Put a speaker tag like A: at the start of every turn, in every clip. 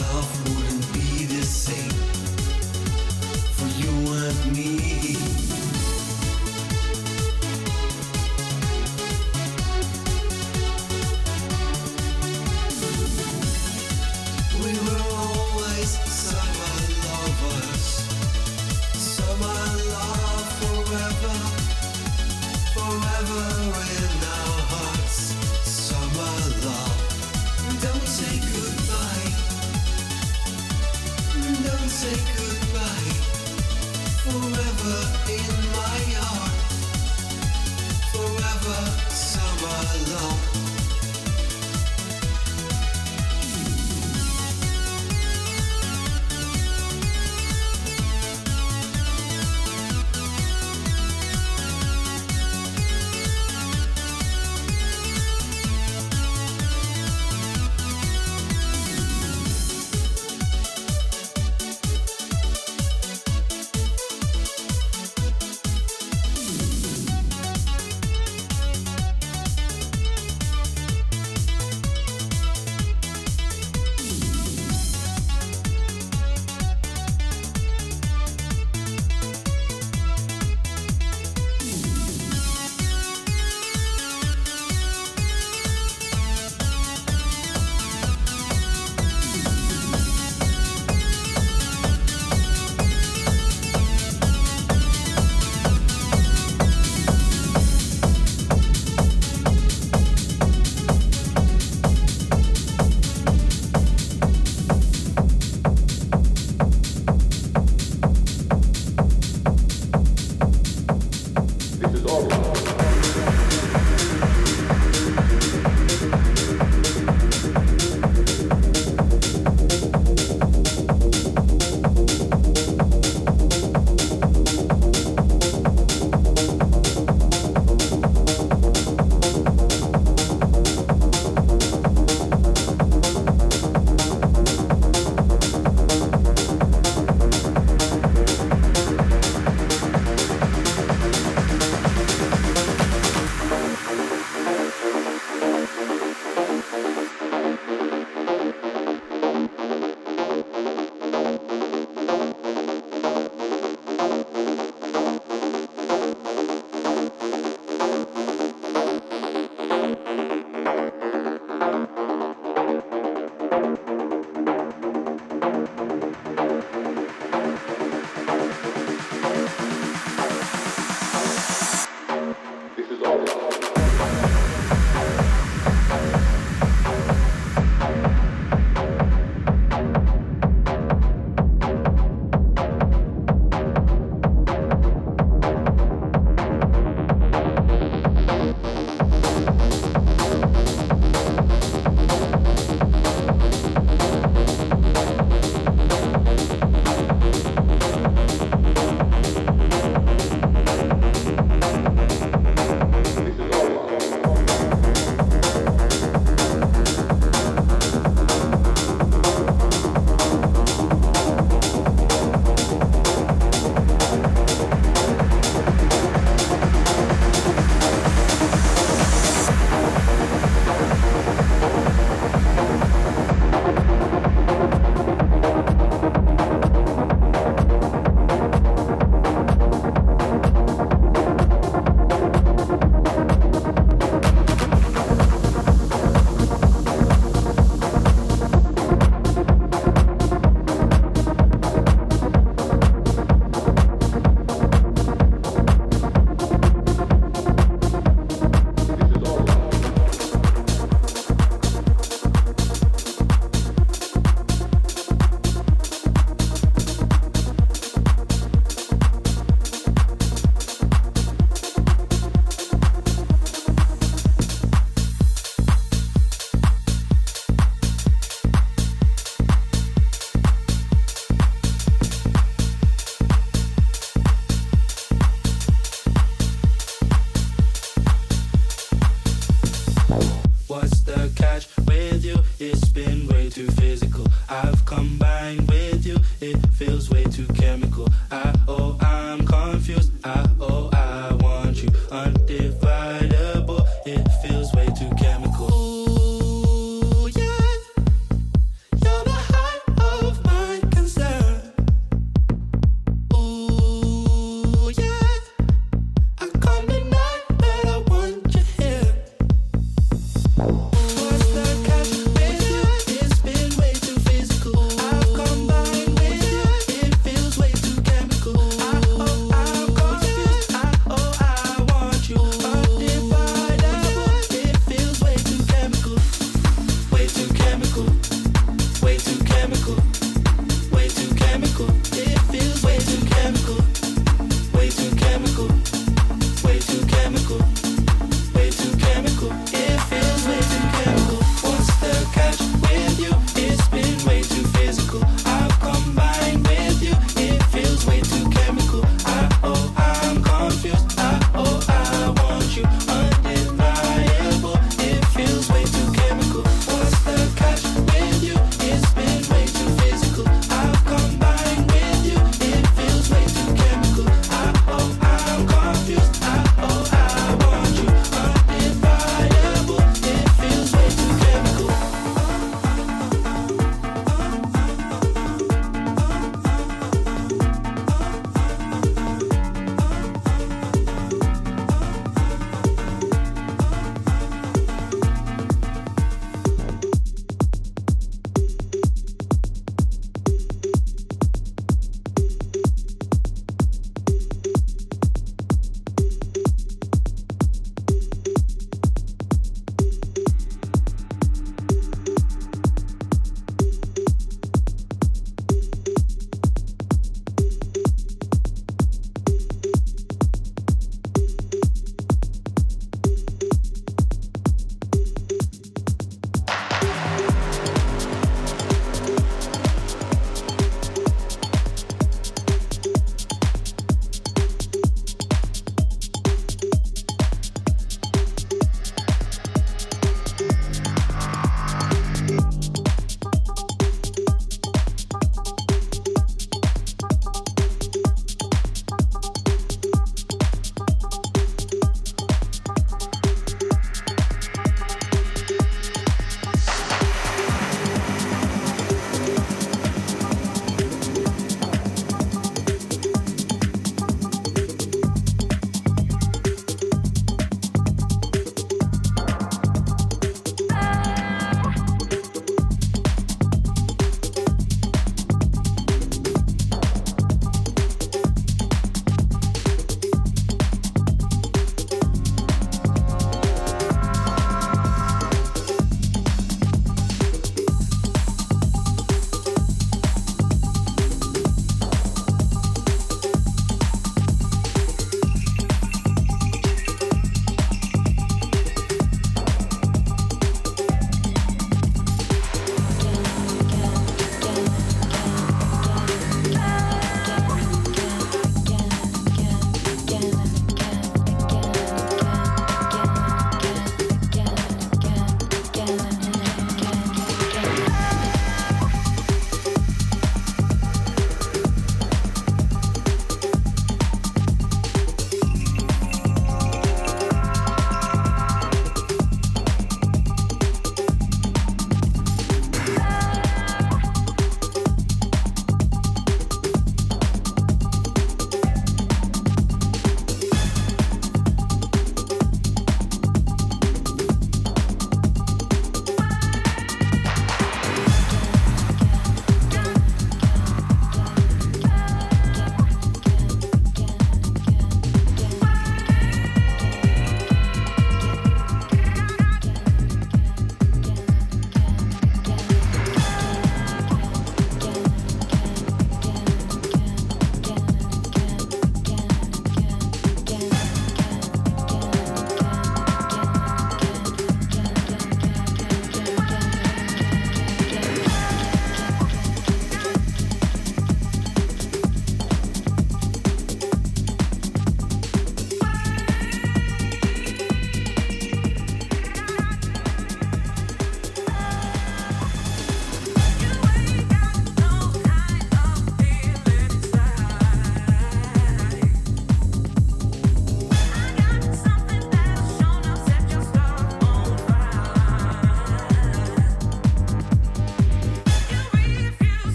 A: love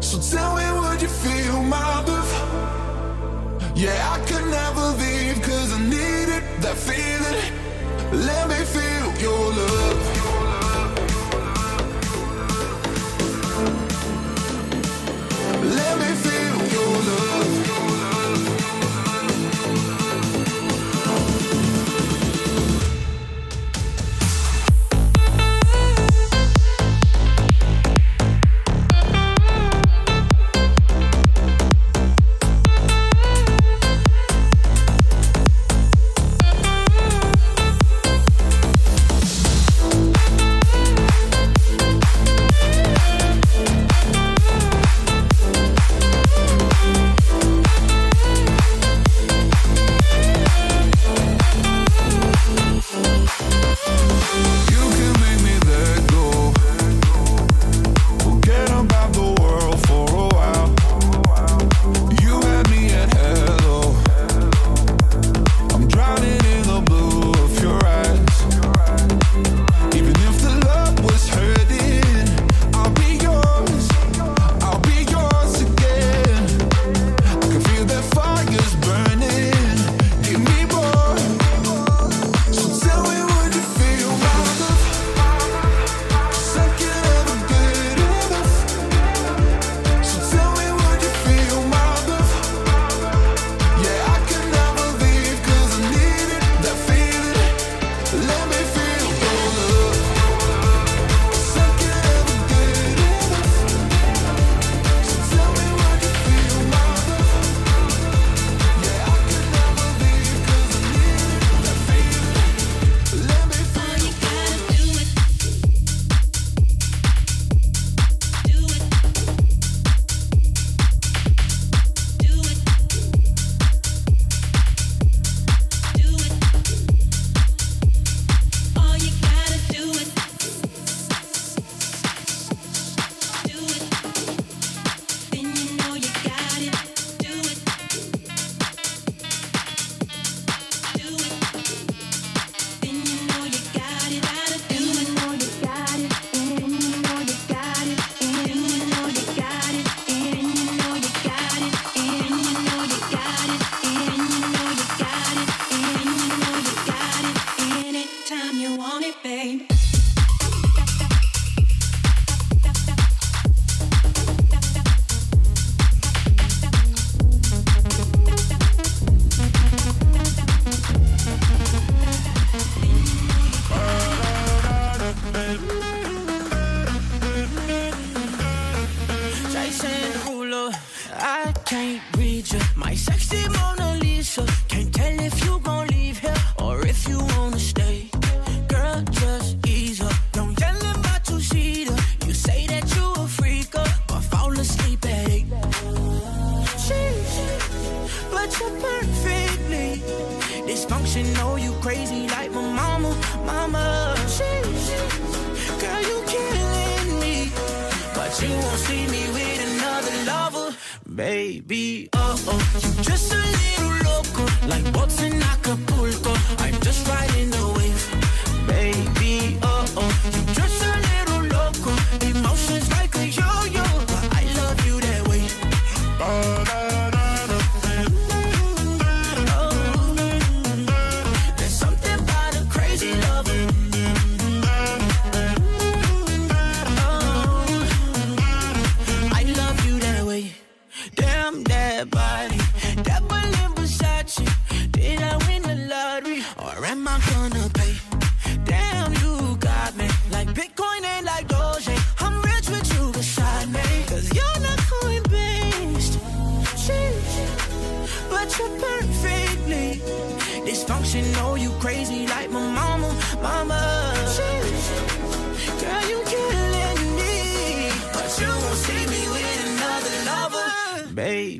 A: So tell me, would you feel my love? Yeah, I could never leave, cause I needed that feeling. Let me feel.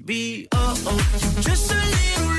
B: Baby. Oh oh, just a little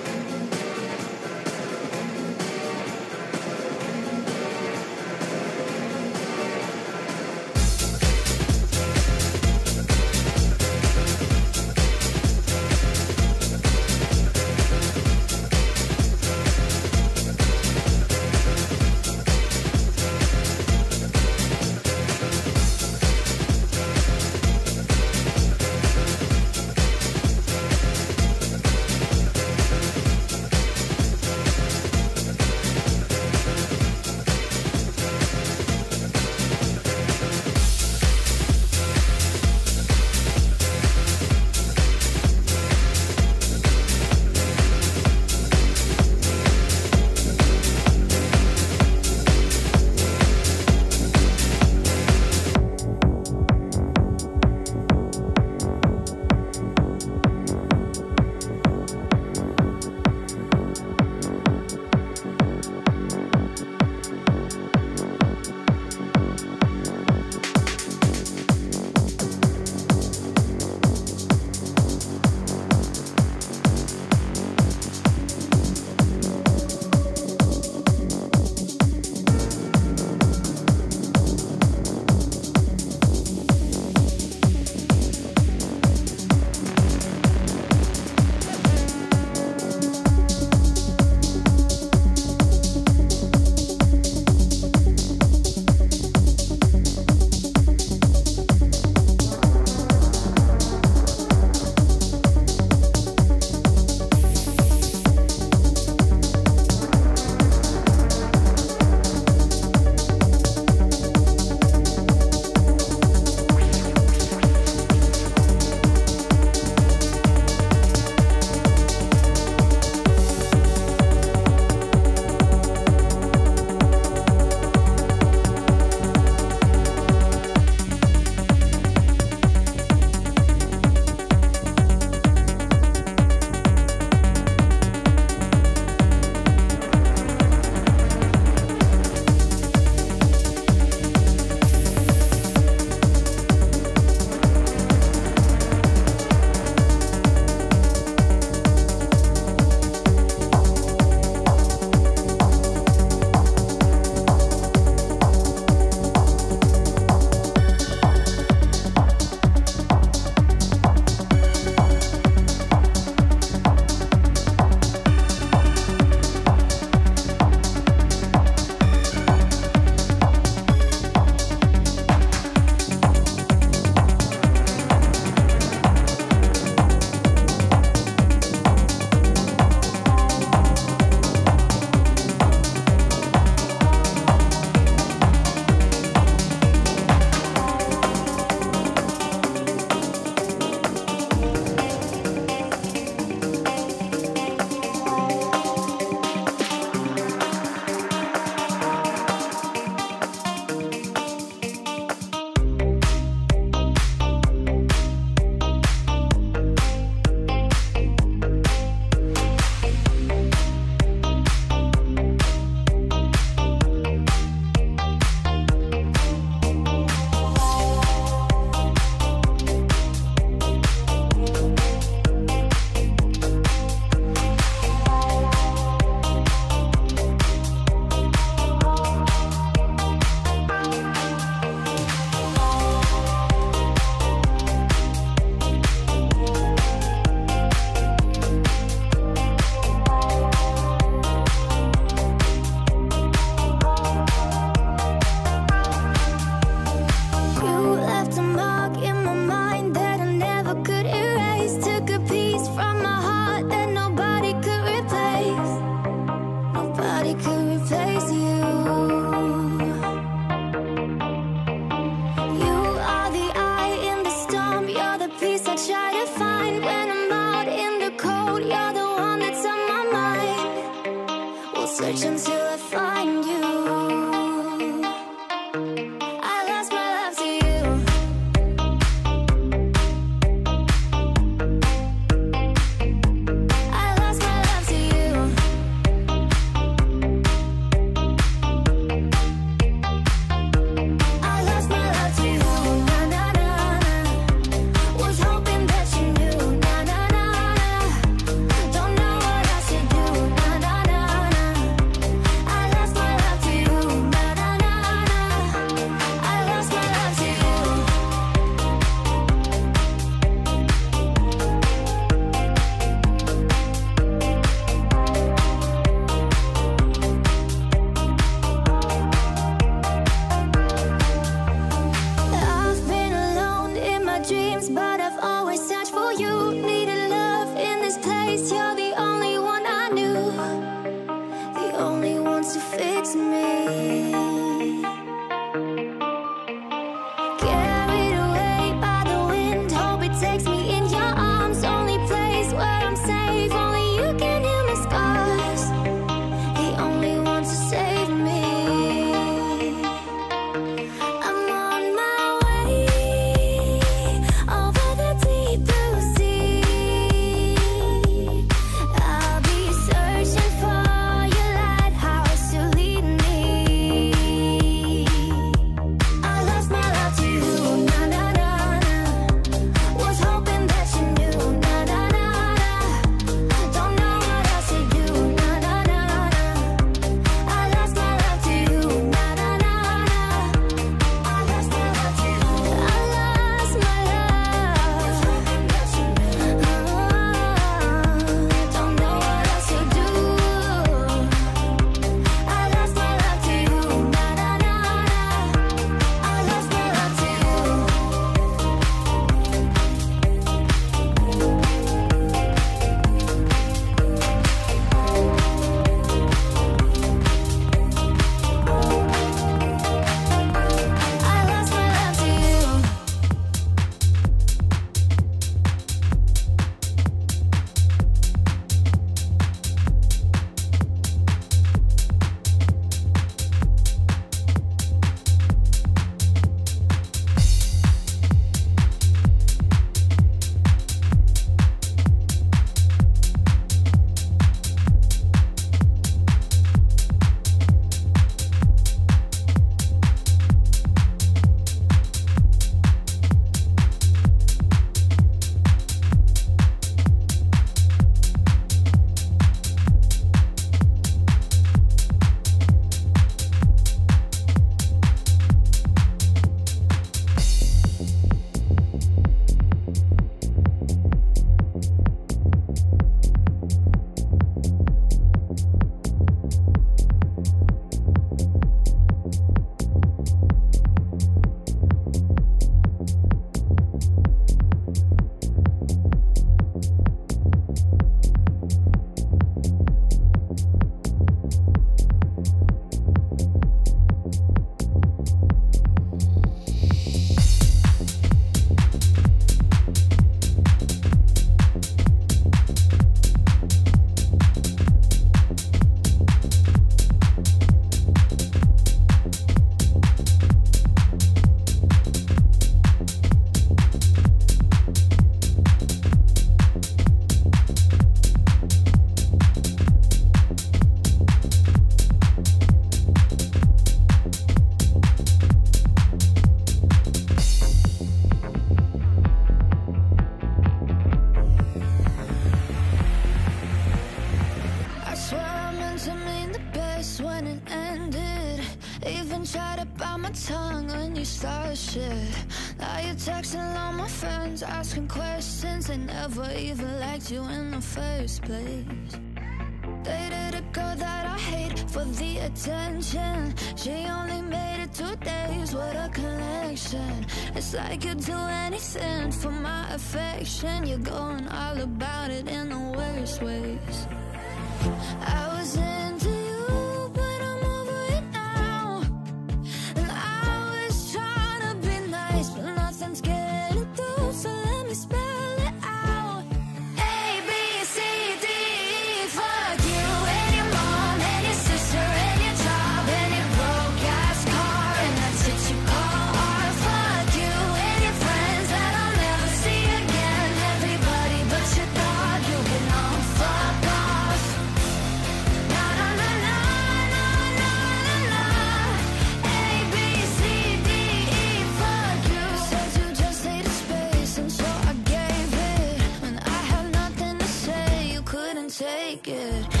C: take it.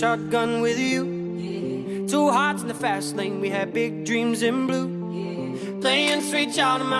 D: Shotgun with you. Two hearts in the fast lane, we had big dreams in blue. Playing sweet child of mine,